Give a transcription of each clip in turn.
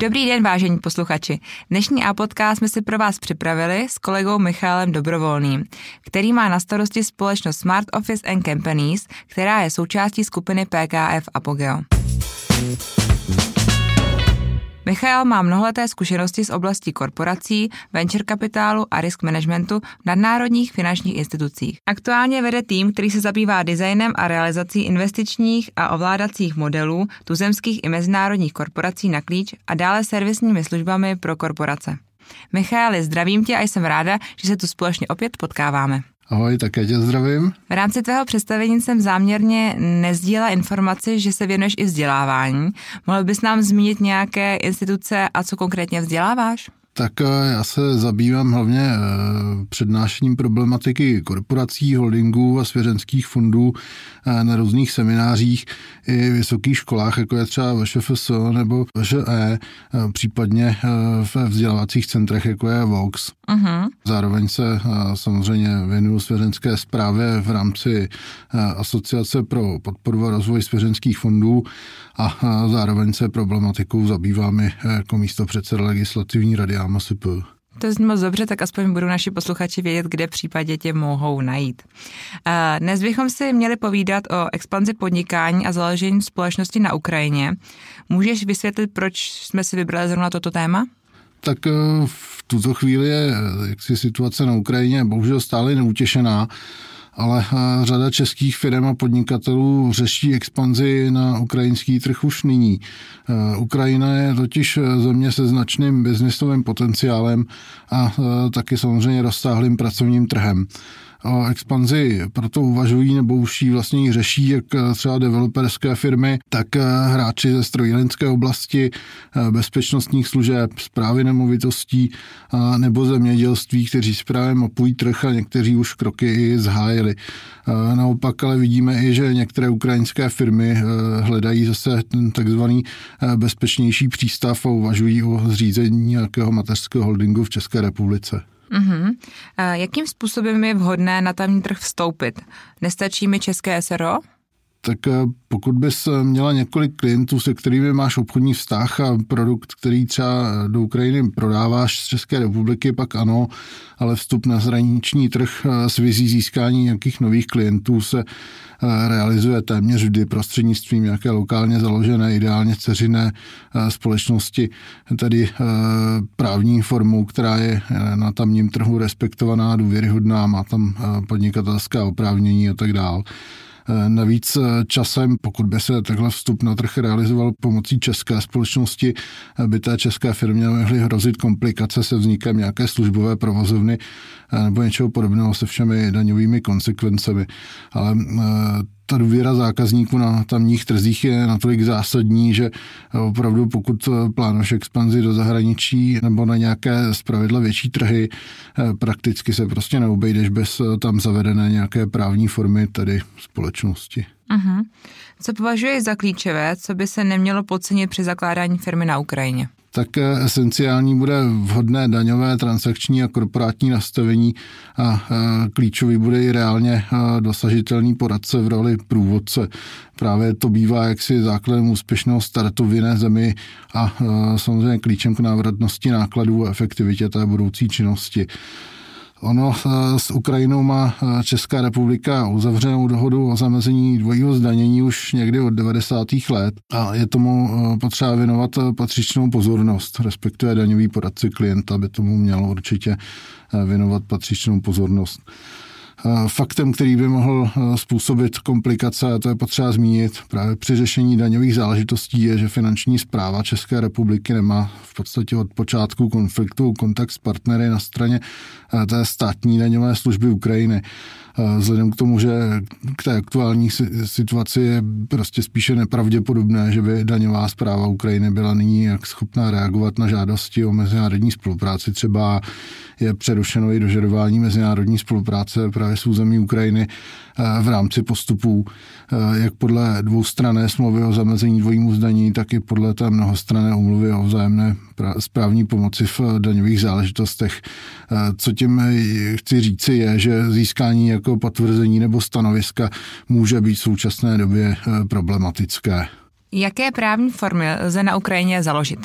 Dobrý den, vážení posluchači. Dnešní A podcast jsme si pro vás připravili s kolegou Michálem Dobrovolným, který má na starosti společnost Smart Office and Companies, která je součástí skupiny PKF Apogeo. Michal má mnohleté zkušenosti z oblasti korporací, venture kapitálu a risk managementu v nadnárodních finančních institucích. Aktuálně vede tým, který se zabývá designem a realizací investičních a ovládacích modelů tuzemských i mezinárodních korporací na klíč a dále servisními službami pro korporace. Michaeli, zdravím tě a jsem ráda, že se tu společně opět potkáváme. Ahoj, také tě zdravím. V rámci tvého představení jsem záměrně nezdílela informaci, že se věnuješ i vzdělávání. Mohl bys nám zmínit nějaké instituce a co konkrétně vzděláváš? Tak eh, já se zabývám hlavně eh, přednášením problematiky korporací, holdingů a svěřenských fondů eh, na různých seminářích i vysokých školách, jako je třeba VŠFS nebo VŠE, případně ve vzdělávacích centrech, jako je Vox. Uh-huh. Zároveň se samozřejmě věnuju svěřenské zprávě v rámci Asociace pro podporu a rozvoj svěřenských fondů a zároveň se problematikou zabývám i jako místo předseda legislativní rady AMASIP. To zní moc dobře, tak aspoň budou naši posluchači vědět, kde případě tě mohou najít. Dnes bychom si měli povídat o expanzi podnikání a založení společnosti na Ukrajině. Můžeš vysvětlit, proč jsme si vybrali zrovna toto téma? Tak eh, v tuto chvíli je eh, jaksi situace na Ukrajině bohužel stále neutěšená ale eh, řada českých firm a podnikatelů řeší expanzi na ukrajinský trh už nyní. Eh, Ukrajina je totiž eh, země se značným biznisovým potenciálem a taky samozřejmě rozsáhlým pracovním trhem expanzi proto uvažují nebo už ji vlastně řeší jak třeba developerské firmy, tak hráči ze strojírenské oblasti, bezpečnostních služeb, zprávy nemovitostí nebo zemědělství, kteří si právě mapují trh a někteří už kroky i zhájili. Naopak ale vidíme i, že některé ukrajinské firmy hledají zase ten takzvaný bezpečnější přístav a uvažují o zřízení nějakého mateřského holdingu v České republice. Uh-huh. Jakým způsobem je vhodné na tamní trh vstoupit? Nestačí mi české SRO? Tak eh, pokud bys eh, měla několik klientů, se kterými máš obchodní vztah a produkt, který třeba do Ukrajiny prodáváš z České republiky, pak ano, ale vstup na zraniční trh eh, s vizí získání nějakých nových klientů se realizuje téměř vždy prostřednictvím nějaké lokálně založené, ideálně ceřiné společnosti, tedy právní formou, která je na tamním trhu respektovaná, důvěryhodná, má tam podnikatelská oprávnění a tak dále. Eh, navíc eh, časem, pokud by se takhle vstup na trh realizoval pomocí české společnosti, eh, by té české firmě mohly hrozit komplikace se vznikem nějaké službové provozovny nebo něčeho podobného se všemi daňovými konsekvencemi. Ale ta důvěra zákazníků na tamních trzích je natolik zásadní, že opravdu pokud plánuješ expanzi do zahraničí nebo na nějaké zpravidla větší trhy, prakticky se prostě neobejdeš bez tam zavedené nějaké právní formy, tedy společnosti. Uh-huh. Co považuješ za klíčové, co by se nemělo podcenit při zakládání firmy na Ukrajině? Tak esenciální bude vhodné daňové, transakční a korporátní nastavení a klíčový bude i reálně dosažitelný poradce v roli průvodce. Právě to bývá jaksi základem úspěšného startu v jiné zemi a samozřejmě klíčem k návratnosti nákladů a efektivitě té budoucí činnosti. Ono eh, s Ukrajinou má eh, Česká republika uzavřenou dohodu o zamezení dvojího zdanění už někdy od 90. let a je tomu eh, potřeba věnovat patřičnou pozornost, respektive daňový poradce klienta by tomu mělo určitě věnovat patřičnou pozornost. Eh, faktem, který by mohl eh, způsobit komplikace, a to je potřeba zmínit, právě při řešení daňových záležitostí je, že finanční zpráva České republiky nemá v podstatě od počátku konfliktu kontakt s partnery na straně eh, té státní daňové služby Ukrajiny. Vzhledem k tomu, že k té aktuální situaci je prostě spíše nepravděpodobné, že by daňová zpráva Ukrajiny byla nyní jak schopná reagovat na žádosti o mezinárodní spolupráci. Třeba je přerušeno i dožadování mezinárodní spolupráce právě s území Ukrajiny eh, v rámci postupů, eh, jak podle dvoustrané smlouvy o zamezení dvojímu zdaní, tak i podle té mnohostrané umluvy o vzájemné správní pomoci v daňových záležitostech. Eh, co tím chci říci je, že získání jako potvrzení nebo stanoviska může být v současné době problematické. Jaké právní formy lze na Ukrajině založit?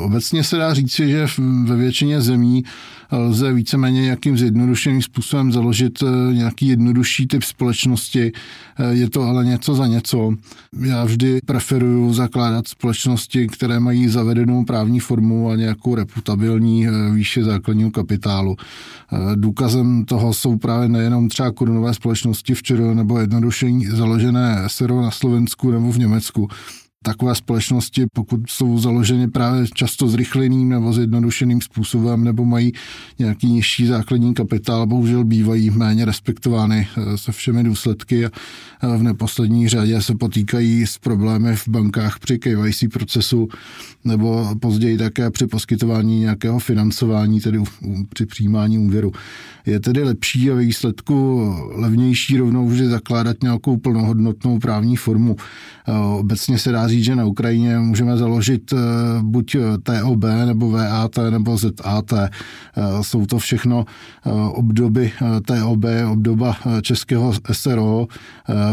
Obecně se dá říci, že ve většině zemí lze víceméně nějakým zjednodušeným způsobem založit eh, nějaký jednodušší typ společnosti. Eh, je to ale něco za něco. Já vždy preferuju zakládat společnosti, které mají zavedenou právní formu a nějakou reputabilní eh, výši základního kapitálu. Důkazem toho jsou právě nejenom třeba korunové společnosti v ČR nebo jednodušení založené SRO na Slovensku nebo v Německu, takové společnosti, pokud jsou založeny právě často zrychleným nebo zjednodušeným způsobem, nebo mají nějaký nižší základní kapitál, bohužel bývají méně respektovány eh, se všemi důsledky a v neposlední řadě se potýkají s problémy v bankách při KYC procesu nebo později také při poskytování nějakého financování, tedy při přijímání úvěru. Je tedy lepší a výsledku levnější rovnou vždy zakládat nějakou plnohodnotnou právní formu. Eh, obecně se dá že na Ukrajině můžeme založit eh, buď TOB nebo VAT nebo ZAT. Eh, jsou to všechno obdoby TOB, obdoba českého SRO,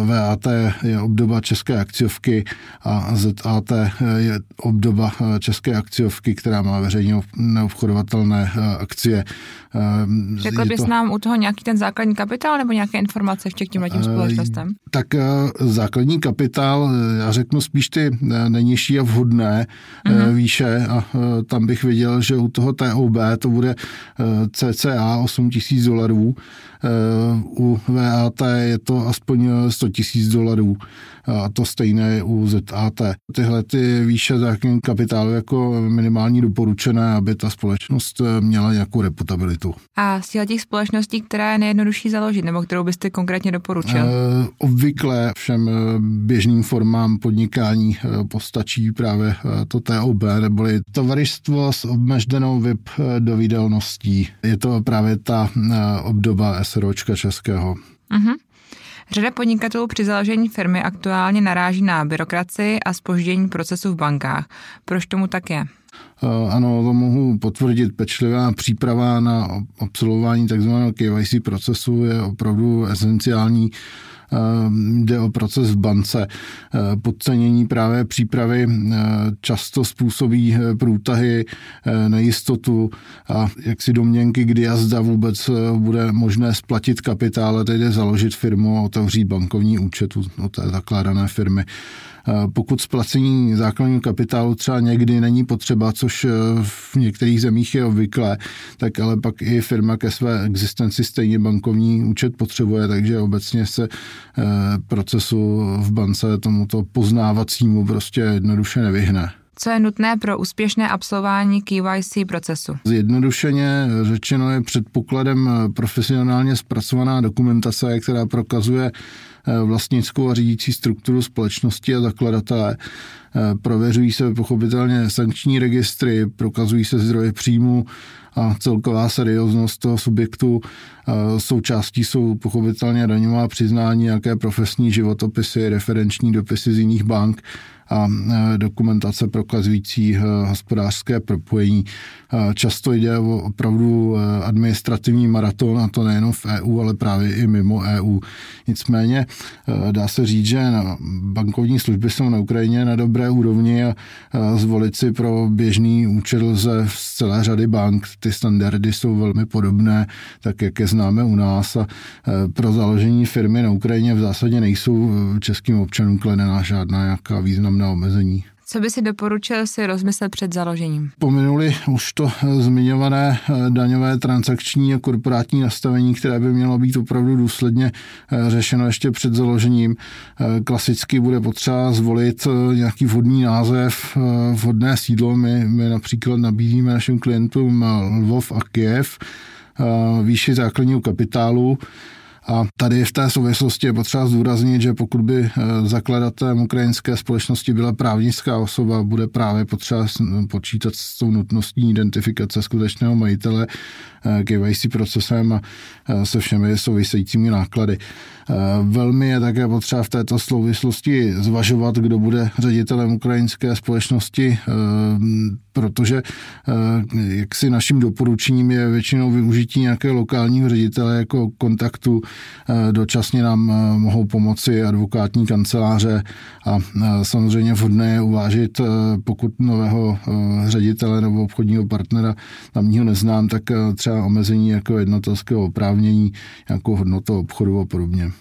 VAT je obdoba české akciovky a ZAT je obdoba české akciovky, která má veřejně neobchodovatelné akcie. Řekl bys to... nám u toho nějaký ten základní kapitál nebo nějaké informace k tím tím společnostem? Tak základní kapitál, já řeknu spíš ty nejnižší a vhodné mm-hmm. výše a tam bych viděl, že u toho TOB to bude cca 8 tisíc dolarů, u VAT je to aspoň 100 tisíc dolarů a to stejné je u ZAT. Tyhle ty výše základní kapitálu jako minimální doporučené, aby ta společnost měla nějakou reputabilitu. A z těch společností, která je nejjednodušší založit, nebo kterou byste konkrétně doporučil? E, obvykle všem běžným formám podnikání postačí právě to TOB, neboli tovaristvo s obmeždenou VIP dovídelností. Je to právě ta obdoba SROčka českého. Uh-huh. Řada podnikatelů při založení firmy aktuálně naráží na byrokracii a spoždění procesu v bankách. Proč tomu tak je? Ano, to mohu potvrdit. Pečlivá příprava na absolvování tzv. KYC procesu je opravdu esenciální jde o proces v bance. Ehm, podcenění právě přípravy ehm, často způsobí průtahy, nejistotu a jaksi domněnky, kdy a zda vůbec bude možné splatit kapitál a tedy založit firmu a otevřít bankovní účet u té zakládané firmy. Pokud splacení základního kapitálu třeba někdy není potřeba, což v některých zemích je obvyklé, tak ale pak i firma ke své existenci stejně bankovní účet potřebuje, takže obecně se Eh, procesu v bance tomuto poznávacímu prostě jednoduše nevyhne. Co je nutné pro úspěšné absolvování KYC procesu? Zjednodušeně řečeno je předpokladem profesionálně zpracovaná dokumentace, která prokazuje eh, vlastnickou a řídící strukturu společnosti a zakladatele. Eh, prověřují se pochopitelně sankční registry, prokazují se zdroje příjmu, a celková serióznost toho subjektu. Součástí jsou pochopitelně daňová přiznání, nějaké profesní životopisy, referenční dopisy z jiných bank a e, dokumentace prokazující e, hospodářské propojení. E, často jde o opravdu administrativní maraton, a to nejenom v EU, ale právě i mimo EU. Nicméně dá se říct, že bankovní služby jsou na Ukrajině na dobré úrovni a zvolit si pro běžný účel lze z celé řady bank. Ty standardy jsou velmi podobné, tak jak je známe u nás a pro založení firmy na Ukrajině v zásadě nejsou českým občanům kladená žádná nějaká významná na omezení. Co by si doporučil si rozmyslet před založením? Pominuli už to zmiňované eh, daňové transakční a korporátní nastavení, které by mělo být opravdu důsledně eh, řešeno ještě před založením. Eh, klasicky bude potřeba zvolit nějaký vhodný název, vhodné sídlo. My, my například nabízíme našim klientům Lvov a Kiev, výši základního kapitálu, a tady v té souvislosti je potřeba zdůraznit, že pokud by eh, zakladatelem ukrajinské společnosti byla právnická osoba, bude právě potřeba počítat s tou nutností identifikace skutečného majitele eh, KYC procesem a eh, se všemi souvisejícími náklady. Velmi je také potřeba v této souvislosti zvažovat, kdo bude ředitelem ukrajinské společnosti, protože jaksi naším doporučením je většinou využití nějakého lokálního ředitele jako kontaktu dočasně nám mohou pomoci advokátní kanceláře a samozřejmě vhodné je uvážit, pokud nového ředitele nebo obchodního partnera tamního neznám, tak třeba omezení jako jednotelského oprávnění, jako hodnotu obchodu a podobně.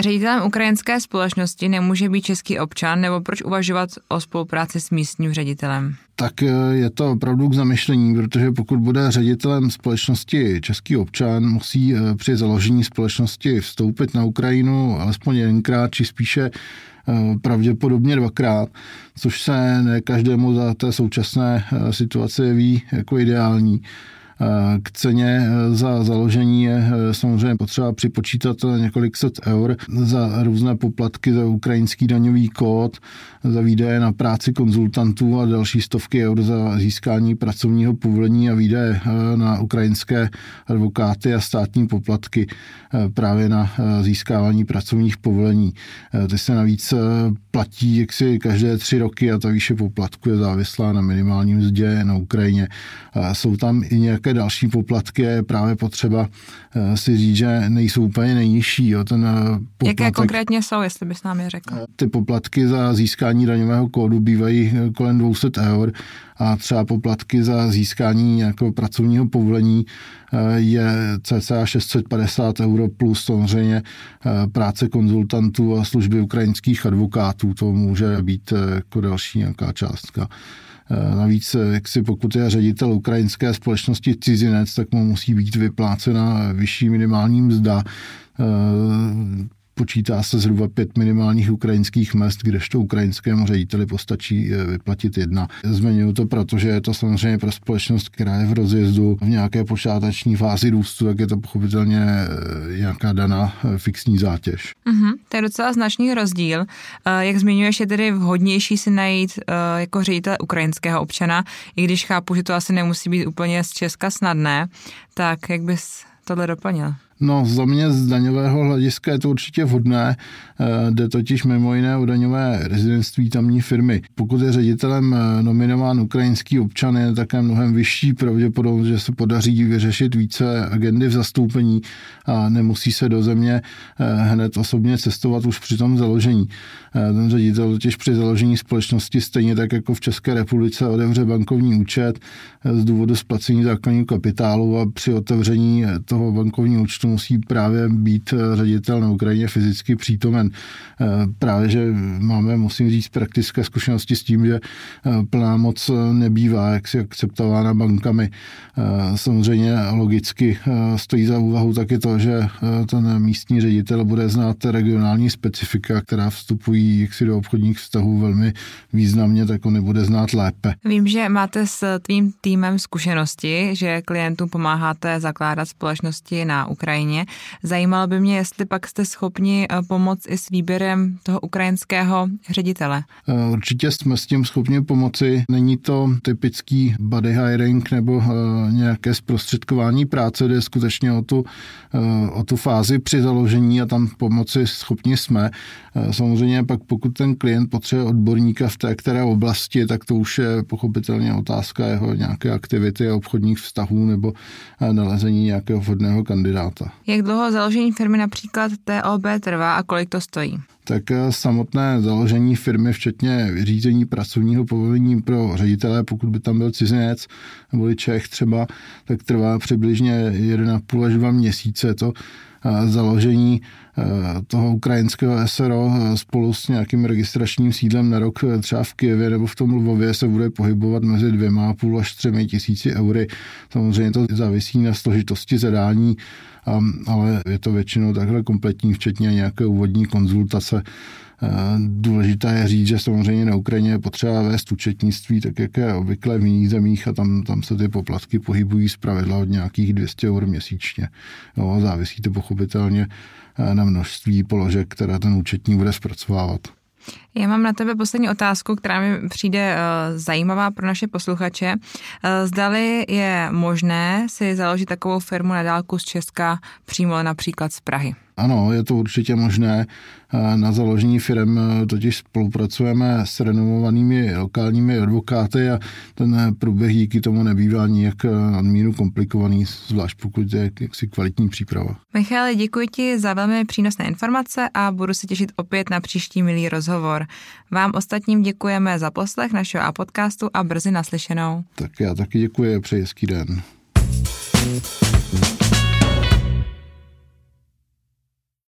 Ředitelem ukrajinské společnosti nemůže být český občan, nebo proč uvažovat o spolupráci s místním ředitelem? Tak eh, je to opravdu k zamyšlení, protože pokud bude ředitelem společnosti český občan, musí eh, při založení společnosti vstoupit na Ukrajinu alespoň jedenkrát, či spíše eh, pravděpodobně dvakrát, což se ne každému za té současné situace jeví jako ideální. K ceně eh, za založení je eh, samozřejmě potřeba připočítat několik set eur za různé poplatky za ukrajinský daňový kód, za výdaje na práci konzultantů a další stovky eur za získání pracovního povolení a výdaje eh, na ukrajinské advokáty a státní poplatky právě na získávání pracovních povolení. Ty se navíc platí jaksi každé tři roky a ta výše poplatku je závislá na minimálním mzdě na Ukrajině. Jsou tam i nějaké nějaké další poplatky je právě potřeba eh, si říct, že nejsou úplně nejnižší. Jo. Ten eh, poplatek, Jaké konkrétně jsou, jestli bys nám je řekl? Ty poplatky za získání daňového kódu bývají eh, kolem 200 eur a třeba poplatky za získání nějakého pracovního povolení je cca 650 euro plus samozřejmě práce konzultantů a služby ukrajinských advokátů. To může být jako další nějaká částka. Eh, navíc, eh, jak si pokud je ředitel ukrajinské společnosti cizinec, tak mu musí být vyplácena vyšší minimální mzda. Eh, počítá se zhruba pět minimálních ukrajinských mest, kdežto ukrajinskému řediteli postačí eh, vyplatit jedna. Zmiňuji to, protože je to samozřejmě pro společnost, která je v rozjezdu v nějaké počáteční fázi růstu, tak je to pochopitelně eh, nějaká daná eh, fixní zátěž. Mm-hmm, to je docela značný rozdíl. Jak zmiňuješ, je tedy vhodnější si najít jako ředitel ukrajinského občana, i když chápu, že to asi nemusí být úplně z Česka snadné, tak jak bys tohle doplnil? No, za mě z daňového hlediska je to určitě vhodné. Eh, jde totiž mimo jiné o daňové rezidentství tamní firmy. Pokud je ředitelem eh, nominován ukrajinský občan, je také mnohem vyšší pravděpodobnost, že se podaří vyřešit více agendy v zastoupení a nemusí se do země eh, hned osobně cestovat už při tom založení. Ten ředitel totiž při založení společnosti stejně tak jako v České republice otevře bankovní účet z důvodu splacení základního kapitálu a při otevření toho bankovního účtu musí právě být eh, ředitel na Ukrajině fyzicky přítomen. Eh, právě, že máme, musím říct, praktické zkušenosti s tím, že eh, plná moc nebývá jaksi akceptována bankami. Samozřejmě logicky stojí za úvahu taky to, že ten místní ředitel bude znát regionální specifika, která vstupují jaksi do obchodních vztahů velmi významně, tak on nebude znát lépe. Vím, že máte s tvým týmem zkušenosti, že klientům pomáháte zakládat společnosti na Ukrajině Ukrajině. Zajímalo by mě, jestli pak jste schopni eh, pomoct i s výběrem toho ukrajinského ředitele. Eh, určitě jsme s tím schopni pomoci. Není to typický body hiring nebo eh, nějaké zprostředkování práce, jde skutečně o tu, o tu fázi při založení a tam pomoci schopni jsme. Samozřejmě pak pokud ten klient potřebuje odborníka v té které oblasti, tak to už je pochopitelně otázka jeho nějaké aktivity obchodních vztahů nebo nalezení nějakého vhodného kandidáta. Jak dlouho založení firmy například TOB trvá a kolik to stojí? Tak eh, samotné založení firmy, včetně vyřízení pracovního povolení pro ředitele, pokud by tam byl cizinec nebo Čech třeba, tak trvá přibližně 1,5 až 2 měsíce. To eh, založení eh, toho ukrajinského SRO spolu s nějakým registračním sídlem na rok třeba v Kijevě nebo v tom Lvově se bude pohybovat mezi dvěma a půl až třemi tisíci eury. Samozřejmě to závisí na složitosti zadání ale je to většinou takhle kompletní, včetně nějaké úvodní konzultace. Důležité je říct, že samozřejmě na Ukrajině je potřeba vést účetnictví, tak jak je obvykle v jiných zemích a tam, tam se ty poplatky pohybují z pravidla od nějakých 200 eur měsíčně. Jo, závisí to pochopitelně na množství položek, které ten účetní bude zpracovávat. Já mám na tebe poslední otázku, která mi přijde uh, zajímavá pro naše posluchače. Zdali je možné si založit takovou firmu na dálku z Česka přímo například z Prahy? Ano, je to určitě možné. Na založení firm totiž spolupracujeme s renomovanými lokálními advokáty a ten průběh díky tomu nebývá nijak nadmíru komplikovaný, zvlášť pokud je jaksi kvalitní příprava. Michale, děkuji ti za velmi přínosné informace a budu se těšit opět na příští milý rozhovor. Vám ostatním děkujeme za poslech našeho a podcastu a brzy naslyšenou. Tak já taky děkuji a přeji hezký den. thank you